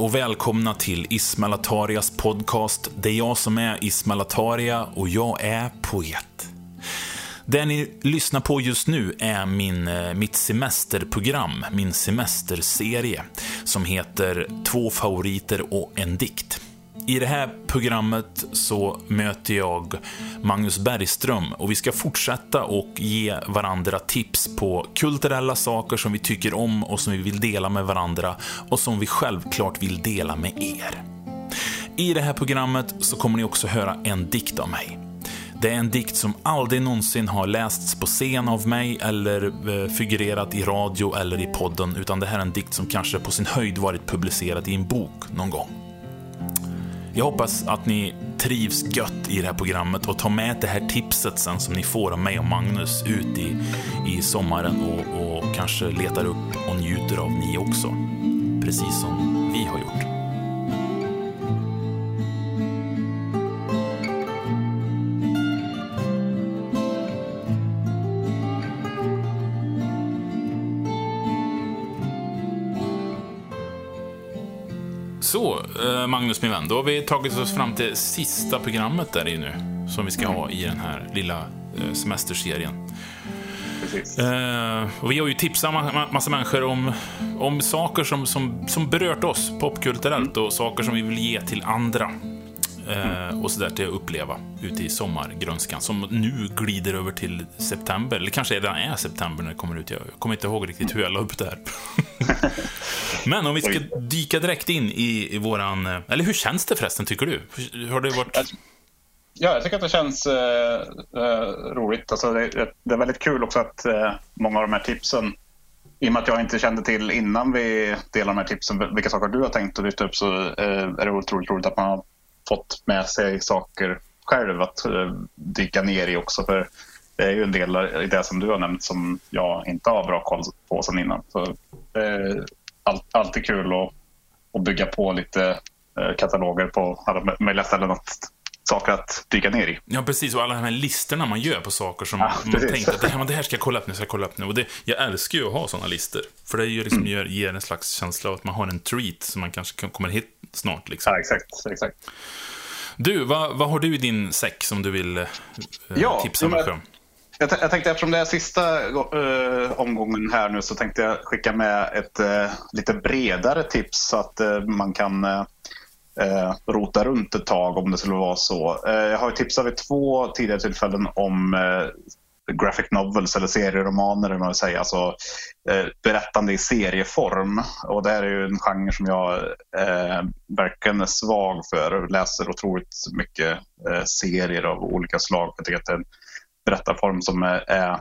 Och välkomna till Ismail Atarias podcast. Det är jag som är Ismail Ataria och jag är poet. Det ni lyssnar på just nu är min, eh, mitt semesterprogram, min semesterserie, som heter Två favoriter och en dikt. I det här programmet så möter jag Magnus Bergström och vi ska fortsätta och ge varandra tips på kulturella saker som vi tycker om och som vi vill dela med varandra och som vi självklart vill dela med er. I det här programmet så kommer ni också höra en dikt av mig. Det är en dikt som aldrig någonsin har lästs på scen av mig eller eh, figurerat i radio eller i podden, utan det här är en dikt som kanske på sin höjd varit publicerad i en bok någon gång. Jag hoppas att ni trivs gött i det här programmet och tar med det här tipset sen som ni får av mig och Magnus ut i, i sommaren och, och kanske letar upp och njuter av ni också. Precis som vi har gjort. Magnus min vän, då har vi tagit oss fram till sista programmet där i nu. Som vi ska ha i den här lilla eh, semesterserien. Eh, och vi har ju tipsat ma- massa människor om, om saker som, som, som berört oss popkulturellt och saker som vi vill ge till andra. Eh, och sådär till att uppleva ute i sommargrönskan som nu glider över till september. Eller kanske redan är september när det kommer ut. Jag kommer inte ihåg riktigt hur jag la upp det här. Men om vi ska dyka direkt in i, i våran... eh, Eller hur känns det förresten, tycker du? Har det varit... Ja, jag tycker att det känns eh, eh, roligt. Alltså det, det är väldigt kul också att eh, många av de här tipsen, i och med att jag inte kände till innan vi delade de här tipsen vilka saker du har tänkt att lyfta upp så eh, är det otroligt roligt att man har fått med sig saker själv att eh, dyka ner i också. För det är ju en del i det som du har nämnt som jag inte har bra koll på sedan innan. Så det är alltid kul att, att bygga på lite eh, kataloger på alla möjliga ställen att saker att dyka ner i. Ja, precis. Och alla de här listorna man gör på saker som Ja, man precis. tänkte att det här, det här ska jag kolla upp nu, ska jag kolla upp nu. Och det, jag älskar ju att ha sådana listor. För det gör, liksom, gör, ger en slags känsla av att man har en treat som man kanske kan- kommer hit snart. Liksom. Ja, exakt. exakt. Du, vad, vad har du i din säck som du vill eh, Ja, tipsa men- människor om? Jag, jag tänkte eftersom det är sista eh, omgången här nu så tänkte jag skicka med ett eh, lite bredare tips så att eh, man kan eh, rota runt ett tag om det skulle vara så. Eh, jag har ju tipsat vid två tidigare tillfällen om eh, graphic novels eller serieromaner, eller vad man säger, alltså eh, berättande i serieform. Och det här är ju en genre som jag eh, verkligen är svag för. Jag läser otroligt mycket eh, serier av olika slag. Jag tycker att det är en berättarform som är, är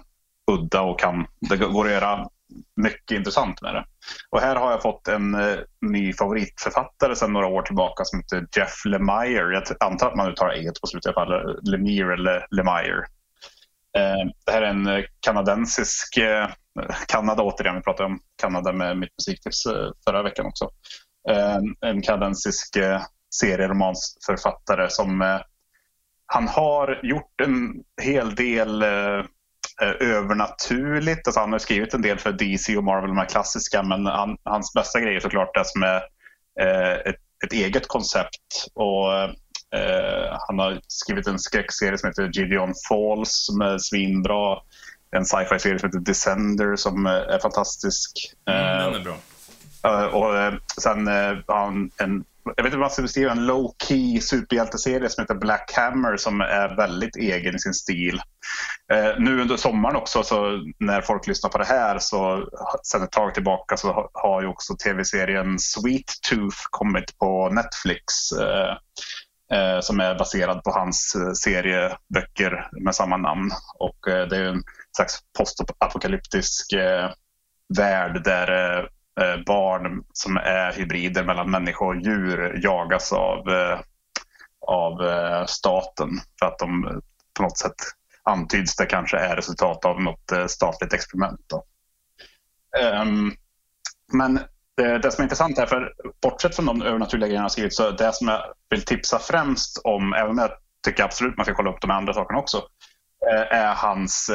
udda och kan, det går att göra mycket intressant med det. Och här har jag fått en eh, ny favoritförfattare sedan några år tillbaka som heter Jeff Lemire. Jag antar att man uttalar e på slutet i alla fall. Lemire eller Lemire. Eh, det här är en eh, kanadensisk, eh, Kanada återigen, vi pratade om Kanada med mitt musiktips eh, förra veckan också. Eh, en kanadensisk eh, serieromansförfattare som eh, han har gjort en hel del eh, övernaturligt. Alltså han har skrivit en del för DC och Marvel, de här klassiska, men han, hans bästa grej är såklart det som är eh, ett, ett eget koncept. Och eh, Han har skrivit en skräckserie som heter Gideon Falls som är svinbra. En sci-fi-serie som heter Descender som eh, är fantastisk. Mm, Eh, den är bra. Och sen har han en, jag vet inte hur man ska beskriva en low-key superhjälteserie som heter Black Hammer som är väldigt egen i sin stil. Eh, nu under sommaren också, så när folk lyssnar på det här så sen ett tag tillbaka så har, ju också tv-serien Sweet Tooth kommit på Netflix. Eh, eh, som är baserad på hans eh, serieböcker med samma namn. Och eh, det är ju en slags postapokalyptisk eh, värld där eh, Eh, barn som är hybrider mellan människa och djur jagas av, eh, av eh, staten för att de eh, på något sätt antyds det kanske är resultat av något eh, statligt experiment. Då. Ehm, men det, det som är intressant är, för bortsett från de övernaturliga grejerna jag skrivit, så det som jag vill tipsa främst om, även om jag tycker absolut man ska kolla upp de andra sakerna också, är hans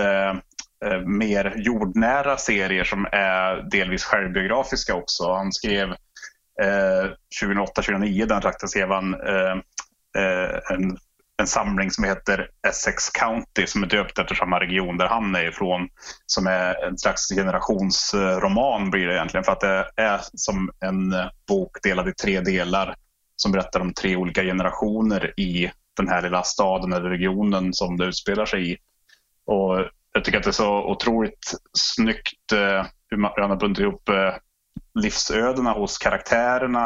Eh, mer jordnära serier som är delvis självbiografiska också. Han skrev eh, 2008-2009 den trakten skrev han eh, eh, en, en samling som heter Essex County som är döpt efter samma region där han är ifrån. Som är en slags generationsroman blir det egentligen för att det är som en eh, bok delad i tre delar som berättar om tre olika generationer i den här lilla staden eller regionen som det utspelar sig i. Och jag tycker att det är så otroligt snyggt eh, hur man har bundit ihop eh, livsödena hos karaktärerna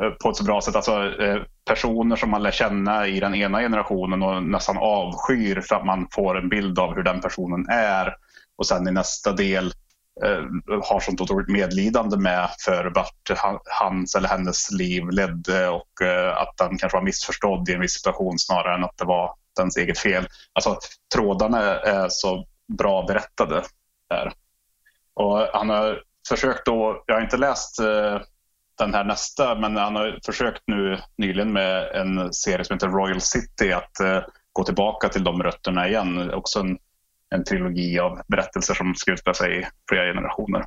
eh, på ett så bra sätt. Alltså eh, personer som man lär känna i den ena generationen och nästan avskyr för att man får en bild av hur den personen är. Och sen i nästa del eh, har sånt otroligt medlidande med för vart hans eller hennes liv ledde och eh, att den kanske var missförstådd i en viss situation snarare än att det var ens eget fel. Alltså trådarna är så bra berättade där. Och han har försökt då, jag har inte läst eh, den här nästa, men han har försökt nu nyligen med en serie som heter Royal City att eh, gå tillbaka till de rötterna igen. Också en, en trilogi av berättelser som ska utspela sig i flera generationer.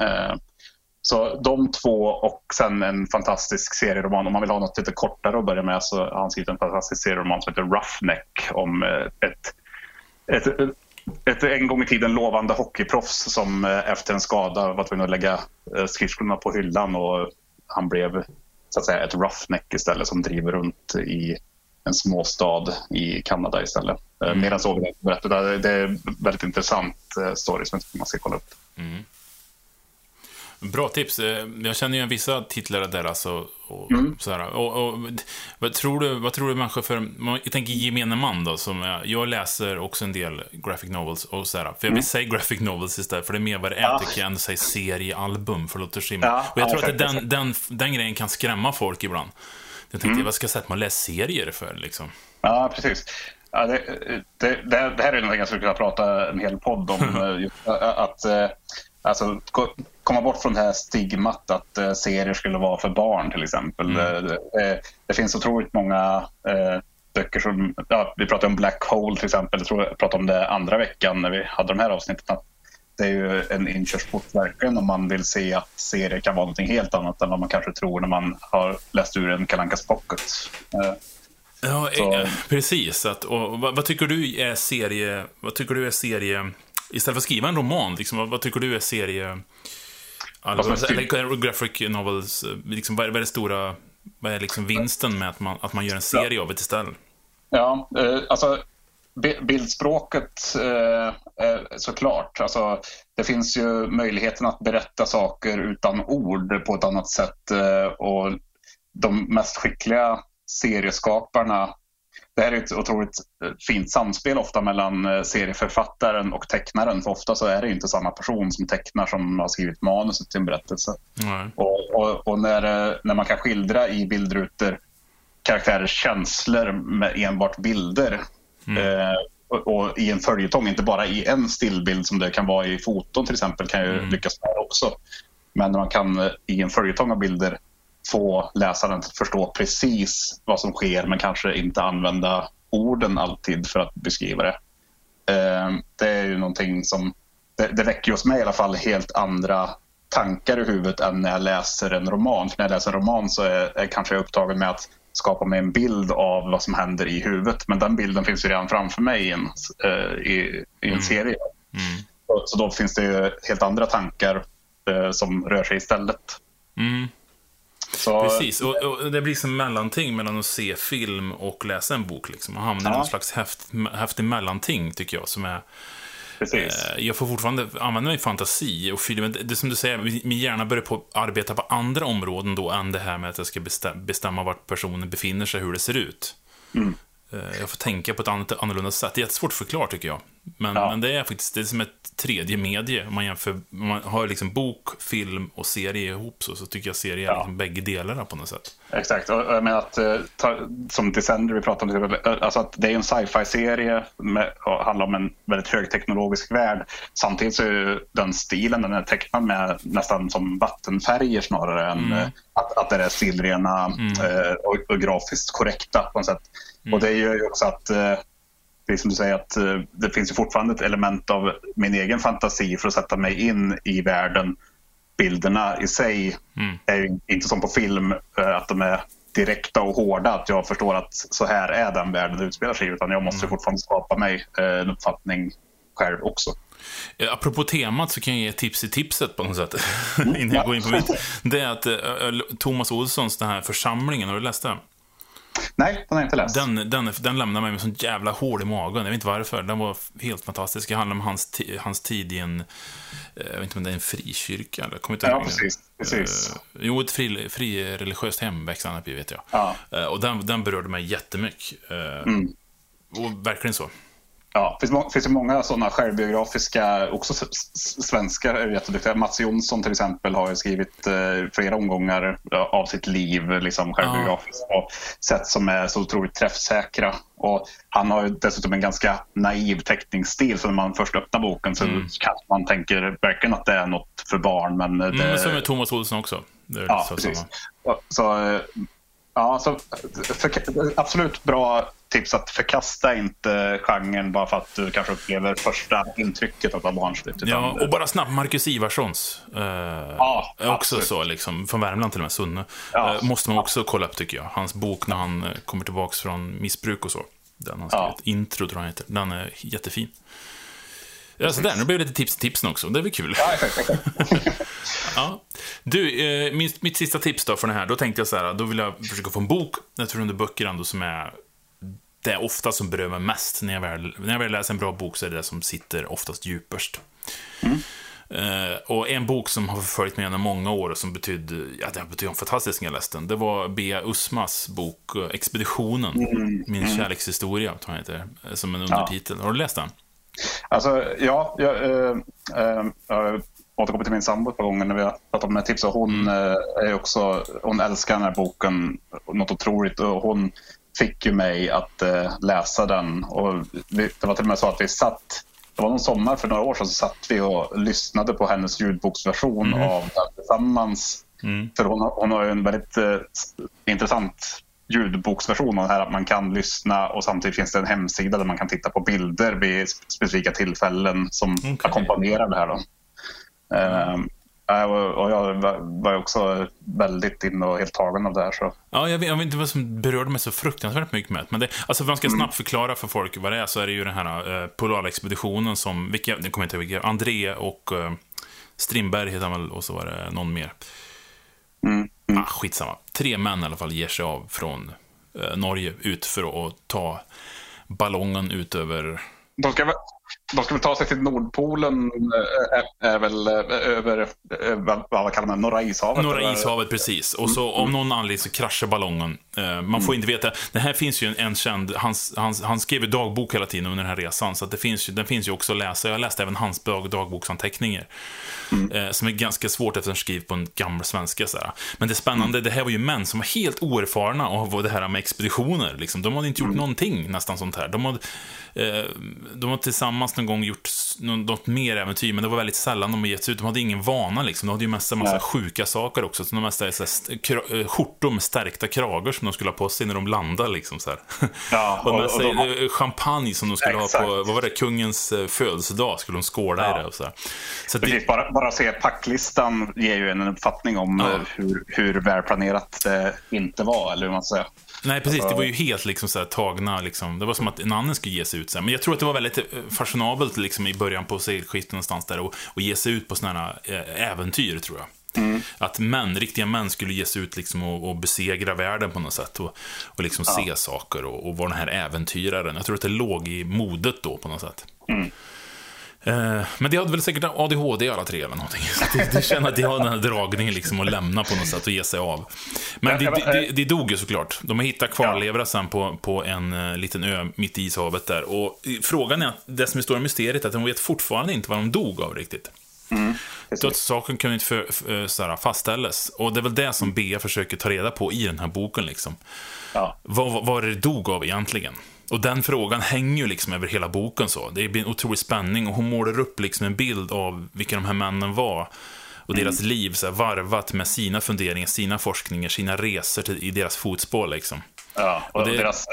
Eh, så de två och sen en fantastisk serieroman. Om man vill ha något lite kortare att börja med så har han skrivit en fantastisk serieroman som heter Roughneck om eh, ett, ett, ett en gång i tiden lovande hockeyproffs som eh, efter en skada var tvungen att lägga eh, skridskorna på hyllan och han blev så att säga ett roughneck istället som driver runt i en småstad i Kanada istället. Mm. Mer än så vill jag inte berätta. Det är en väldigt intressant story som man ska kolla upp. Mm. Bra tips. Eh, jag känner ju vissa titlar där alltså. Och, mm. sådär. Och, och, vad, tror du, vad tror du människor för, jag tänker gemene man då, som jag, jag läser också en del graphic novels och sådär. För jag vill mm. säga graphic novels istället, för det är mer vad det är, ja. tycker jag, än att säga seriealbum, förlåt Shima. Ja, och jag tror ja, att den, den, den grejen kan skrämma folk ibland. Jag tänkte, mm. vad ska jag sätta mig och läsa serier för liksom? Ja, precis. Ja, det, det, det, det här är något jag skulle kunna prata en hel podd om. Just, att, alltså, komma bort från det här stigmat att eh, serier skulle vara för barn till exempel. Mm. Det, det, det, finns otroligt många eh, böcker som, ja, vi pratade om Black Hole till exempel, jag tror jag pratade om det andra veckan när vi hade de här avsnitten. Det är ju en inkörsport verkligen om man vill se att serier kan vara något helt annat än vad man kanske tror när man har läst ur en Kalankas pocket. Eh, ja, så. Eh, precis. Att, och, vad, vad, tycker du är serie, vad tycker du är serie, istället för att skriva en roman, liksom, vad, vad tycker du är serie Alltså, eller graphic novels, eh, liksom, vad, är, vad är det stora, vad är liksom vinsten med att man, att man gör en serie ja. av ett istället? Ja, eh, alltså bildspråket eh, såklart. Alltså, det finns ju möjligheten att berätta saker utan ord på ett annat sätt. Eh, och de mest skickliga serieskaparna det här är ett otroligt eh, fint samspel ofta mellan eh, serieförfattaren och tecknaren. För ofta så är det inte samma person som tecknar som har skrivit manuset till en berättelse. Mm. Och, och, och, när, eh, när man kan skildra i bildrutor karaktärers känslor med enbart bilder mm. eh, och, och, i en följetong, inte bara i en stillbild som det kan vara i foton till exempel, kan ju mm. lyckas med också. Men när man kan i en följetong av bilder få läsaren att förstå precis vad som sker men kanske inte använda orden alltid för att beskriva det. Ehm, det är ju någonting som, det, det väcker hos mig i alla fall helt andra tankar i huvudet än när jag läser en roman. För när jag läser en roman så är, är kanske jag upptagen med att skapa mig en bild av vad som händer i huvudet. Men den bilden finns ju redan framför mig i en, uh, i, i en mm. serie. Mm. Så, så, då finns det ju helt andra tankar uh, som rör sig istället. Mm. Så... Precis, och, och, det blir som mellanting mellan att se film och läsa en bok. Liksom. Man hamnar ja. i någon slags häft, häftig mellanting, tycker jag, som är... Precis. Eh, jag får fortfarande använda min fantasi och fylla det som du säger, min hjärna börjar på arbeta på andra områden då än det här med att jag ska bestämma vart personen befinner sig, hur det ser ut. Mm. Eh, jag får tänka på ett annat, annorlunda sätt. Det är jättesvårt att förklara tycker jag. Men, ja. men det är faktiskt det är som ett tredje medie. Om man, jämför, om man har liksom bok, film och serie ihop så, så tycker jag serie är ja. liksom bägge delarna på något sätt. Exakt, och jag menar att, eh, ta, som Descender vi pratade om, eh, alltså att det är en sci-fi-serie och handlar om en väldigt högteknologisk värld. Samtidigt så är den stilen den är tecknad med nästan som vattenfärger snarare än mm. att, att det är stilrena mm. och, och grafiskt korrekta på något sätt. Mm. Och det gör ju också att eh, det är som du säger att eh, det finns ju fortfarande ett element av min egen fantasi för att sätta mig in i världen. bilderna i sig Mm. är ju inte som på film, eh, att de är direkta och hårda. Att jag förstår att så här är den världen det utspelar sig i. Utan jag måste Mm. fortfarande skapa mig eh, en uppfattning själv också. Apropå temat så kan jag ge tips i tipset på något sätt. Innan jag går in på mitt. Det är att Thomas Olssons, den här församlingen, har du läst den? Nej, den har jag inte läst. Den, den, den lämnar mig med sån jävla hål i magen. Jag vet inte varför. Den var helt fantastisk. Det handlar om hans, hans tid i en... eh, Jag vet inte om det är en frikyrka eller? Kommer inte Ja, ihåg. precis. precis. Eh, Jo, ett fri, fri religiöst hem växte han upp i, vet jag. Ja. Eh, Och den, den berörde mig jättemycket. Eh, Mm. Och verkligen så. Ja, det finns, må- finns ju många sådana självbiografiska, också s- s- svenskar är jätteduktiga. Mats Jonsson till exempel har ju skrivit eh, flera omgångar ja, av sitt liv liksom, självbiografiskt på sätt som är så otroligt träffsäkra. Och han har ju dessutom en ganska naiv teckningsstil så när man först öppnar boken så kanske man tänker verkligen att det är något för barn. Men det, Mm, men så med Thomas Olsson också. Det Ja, precis. så, eh, ja, så för, absolut bra tips att förkasta inte genren bara för att du kanske upplever första intrycket att det var barnsligt. Ja, och bara snabbt, Marcus Ivarssons. Eh, Ja, också absolut. så, liksom, från Värmland till och med, Sunne. Ja. Eh, måste man också kolla upp, tycker jag. Hans bok när han eh, kommer tillbaka från missbruk och så. Den han Ja. skrivit, Intro tror jag han heter. Den är jättefin. Ja, så där, nu blev det lite tips i tipsen också. Det är väl kul. Ja. Ja. Du, eh, mitt, mitt sista tips då för den här, då tänkte jag så här, då vill jag försöka få en bok, jag tror under böcker ändå som är det är ofta som berör mig mest. När jag, väl, när jag väl läser en bra bok så är det det som sitter oftast djupast. Eh, och en bok som har förföljt mig under många år och som betydde, ja det betydde fantastiskt när jag läste den, det var Bea Usmas bok eh, Expeditionen, min kärlekshistoria, tror jag heter, eh, som en undertitel. Har du läst den? Alltså, ja, jag, eh, eh, jag har återkommit till min sambo ett par gånger när vi har pratat om de här tipsen. Hon, eh, är också, hon älskar den här boken något otroligt och hon fick ju mig att eh, läsa den. Och vi, det var till och med så att vi satt, det var någon sommar för några år sedan, så satt vi och lyssnade på hennes ljudboksversion av den tillsammans. För hon, har- hon har ju en väldigt eh, intressant ljudboksversion av det här att man kan lyssna och samtidigt finns det en hemsida där man kan titta på bilder vid sp- specifika tillfällen som ackompanjerar det här. Då. Äh, och jag var- också väldigt inne och helt tagen av det här. Så. Ja, jag vet, jag vet inte vad som berörde mig så fruktansvärt mycket med. Men det, alltså för man ska snabbt förklara för folk vad det är, så är det ju den här eh, polarexpeditionen som, vilka, det kommer jag inte ihåg vilka, André och eh, Strindberg heter han väl, och så var det någon mer. Mm. Ah, skitsamma. Tre män i alla fall ger sig av från eh, Norge ut för att ta ballongen ut över... De ska, de ska väl ta sig till Nordpolen, är, är väl äh, över, vad, kallar man Norra ishavet? Norra ishavet, precis. Och så om någon anledning så kraschar ballongen. Eh, man får inte veta. Det här finns ju en, en känd, han, han, han skrev ju dagbok hela tiden under den här resan, så det finns den finns ju också att läsa. Jag läste även hans dag, dagboksanteckningar. Eh, som är ganska svårt eftersom han skriver på en gammal svenska. Så här. Men det spännande, det här var ju män som var helt oerfarna av det här med expeditioner. Liksom. De hade inte gjort någonting nästan sånt här. De hade, eh, de har tillsammans någon gång gjort något mer äventyr, men det var väldigt sällan de gett sig ut. De hade ingen vana liksom. De hade ju mest en massa Nej. sjuka saker också. Så de mesta är så här, eh, skjortor med stärkta kragar som de skulle ha på sig när de landade. Liksom, så här. Ja, och, och- och de- eh, champagne som de skulle ha Exakt. på, vad var det, kungens eh, födelsedag skulle de skåla Ja. i det. Och så här. Så att det, Precis, bara, bara se packlistan ger ju en uppfattning om Ja. hur, hur välplanerat det inte var, eller hur man säger. Nej, precis. Det var ju helt liksom så här, tagna, liksom. det var som att en annan skulle ge sig ut. Så här. Men jag tror att det var väldigt fashionabelt liksom, i början på sekelskiftet någonstans där och, och ge sig ut på sådana här eh, äventyr, tror jag. Att män, riktiga män skulle ge sig ut liksom och, och besegra världen på något sätt och, och liksom se saker och, och vara den här äventyraren. Jag tror att det låg i modet då på något sätt. Eh, Men det hade väl säkert ADHD alla tre eller någonting. Så det, det känner att de har den här dragningen liksom att lämna på något sätt och ge sig av. Men de, ja, de, de, de dog ju såklart. De har hittat kvarlevrar sen på, på en uh, liten ö mitt i ishavet där. Och eh, frågan är att det som är stora mysteriet är att de vet fortfarande inte vad de dog av riktigt. Dödssaken kunde inte för, för, så här, fastställas. Och det är väl det som Bea försöker ta reda på i den här boken. Liksom. Ja. Vad, vad, vad är det dog av egentligen? Och den frågan hänger ju liksom över hela boken så. Det blir en otrolig spänning och hon målar upp liksom en bild av vilka de här männen var. Och deras liv så här, varvat med sina funderingar, sina forskningar, sina resor till, i deras fotspår liksom. Ja, och Och det- deras,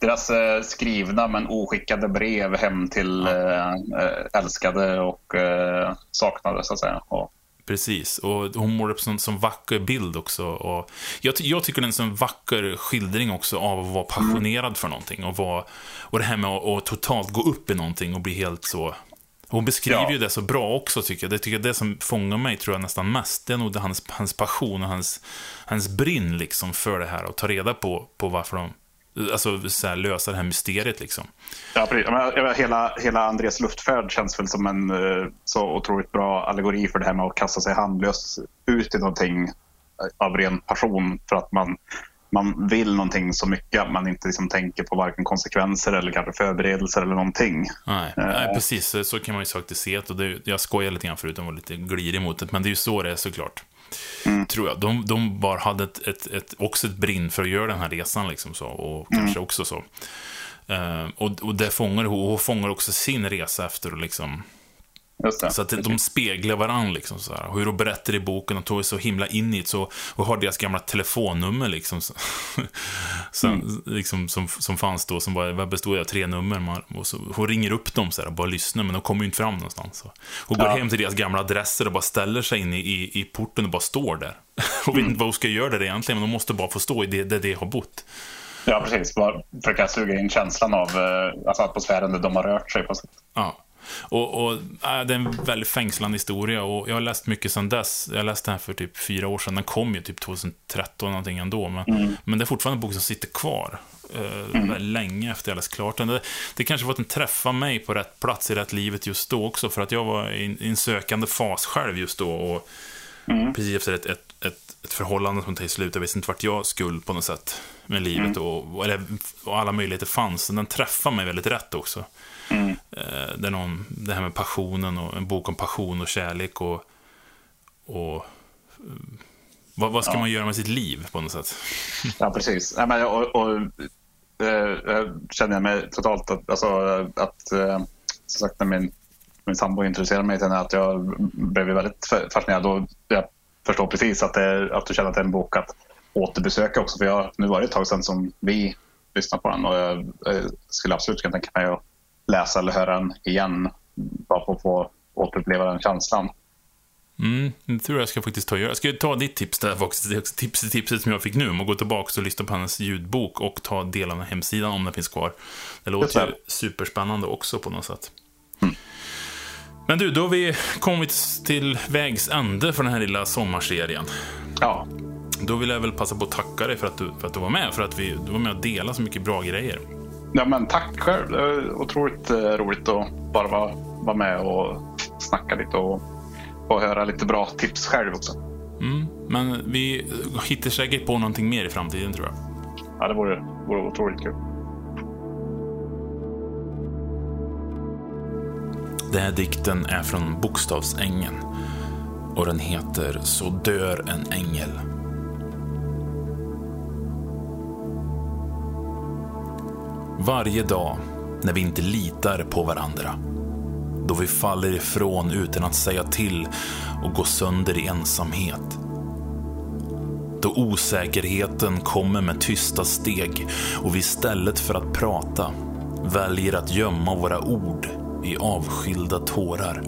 deras eh, skrivna men oskickade brev hem till eh, eh, älskade och eh, saknade, så att säga. Och, Precis, och hon målar upp en sån vacker bild också. Och jag, jag tycker det är en sån vacker skildring också av att vara passionerad för någonting. Och, vara, och det här med att, att totalt gå upp i någonting och bli helt så... Hon beskriver ja. ju det så bra också tycker jag. Det tycker jag det som fångar mig tror jag nästan mest. Det är nog hans, hans passion och hans, hans brinn liksom för det här. Och ta reda på, på varför de Alltså så här, lösa det här mysteriet liksom. Ja, precis. Hela, hela Andres luftfärd känns väl som en eh, så otroligt bra allegori för det här med att kasta sig handlöst ut i någonting eh, av ren passion för att man, man vill någonting så mycket att man inte liksom tänker på varken konsekvenser eller kanske förberedelser eller någonting. Nej, uh, nej precis. Så kan man ju faktiskt se det. Jag skojade lite grann förut och var lite glirig mot det, men det är ju så det är såklart. Mm. Tror jag. De, de bara hade ett, ett, ett, också ett brinn för att göra den här resan. Liksom så, och mm. kanske också så. Uh, och, och det fångar hon fångar också sin resa efter. Och liksom, så att de speglar varandra. Liksom, så här. Hur de berättar i boken, de tog så himla in i det. Så, och har deras gamla telefonnummer liksom, som, mm. liksom, som, som fanns då, som bara bestod av tre nummer. Man, och så, hon ringer upp dem så här, och bara lyssnar, men de kommer ju inte fram någonstans. Så. Hon går ja. hem till deras gamla adresser och bara ställer sig in i, i, i porten och bara står där. och vet mm. inte vad hon ska göra där egentligen, men de måste bara få stå i det där de har bott. Ja, precis. Bara försöka suga in känslan av eh, alltså atmosfären där de har rört sig på sätt. Ja. Och, och äh, det är en väldigt fängslande historia och jag har läst mycket sedan dess. Jag läste den här för typ fyra år sedan. Den kom ju typ 2013 någonting ändå. Men, mm. men det är fortfarande en bok som sitter kvar. Uh, mm. Länge efter jag läst klart den. Det, det kanske var att den träffade mig på rätt plats i rätt livet just då också. För att jag var i, i en sökande fas själv just då. Och mm. Precis efter ett, ett, ett, ett förhållande som tog slut. Jag visste inte vart jag skulle på något sätt med livet. Mm. Och, eller, och alla möjligheter fanns. Den träffade mig väldigt rätt också. Eh, det, är någon, det här med passionen och en bok om passion och kärlek och, och eh, vad, vad ska ja. man göra med sitt liv på något sätt? Ja, precis. Ja, men, och, och, äh, känner jag mig totalt att, alltså, att äh, som sagt, när min, min sambo introducerade mig till henne att jag blev väldigt fascinerad och jag förstår precis att, det, att du känner att det är en bok att återbesöka också. För jag, nu var det ett tag sedan som vi lyssnade på den och jag, jag skulle absolut kunna tänka mig att läsa eller höra den igen. Bara för att få återuppleva den känslan. Mm, det tror jag ska faktiskt ta och göra. Ska jag ta ditt tips där också? Tipset, tipset som jag fick nu om att gå tillbaka och lyssna på hennes ljudbok och ta del av hemsidan om den finns kvar. Det låter ju superspännande också på något sätt. Mm. Men du, då har vi kommit till vägs ände för den här lilla sommarserien. Ja. Då vill jag väl passa på att tacka dig för att du, för att du var med, för att vi, du var med och delade så mycket bra grejer. Ja, men tack själv. Det är otroligt eh, roligt att bara vara, vara med och snacka lite och, och höra lite bra tips själv också. Mm, men vi hittar säkert på någonting mer i framtiden tror jag. Ja, det vore, vore otroligt kul. Den här dikten är från Bokstavsängen och den heter Så dör en ängel. Varje dag när vi inte litar på varandra. Då vi faller ifrån utan att säga till och går sönder i ensamhet. Då osäkerheten kommer med tysta steg och vi istället för att prata väljer att gömma våra ord i avskilda tårar.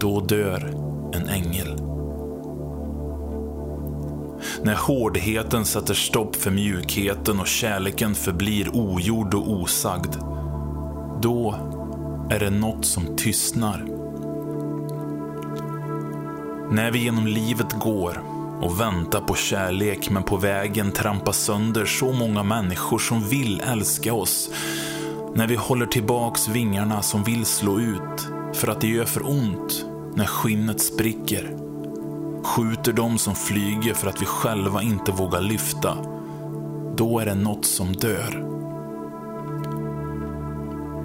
Då dör en ängel. När hårdheten sätter stopp för mjukheten och kärleken förblir ogjord och osagd. Då är det något som tystnar. När vi genom livet går och väntar på kärlek men på vägen trampar sönder så många människor som vill älska oss. När vi håller tillbaks vingarna som vill slå ut för att det gör för ont när skinnet spricker skjuter de som flyger för att vi själva inte vågar lyfta, då är det något som dör.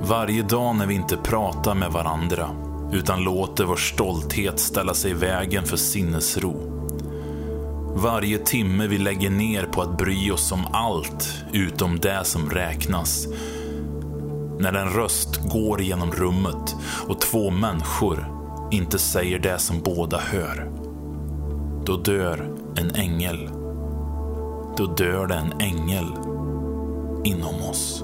Varje dag när vi inte pratar med varandra, utan låter vår stolthet ställa sig i vägen för sinnesro. Varje timme vi lägger ner på att bry oss om allt utom det som räknas. När en röst går genom rummet och två människor inte säger det som båda hör. Då dör en ängel. Då dör det en ängel inom oss.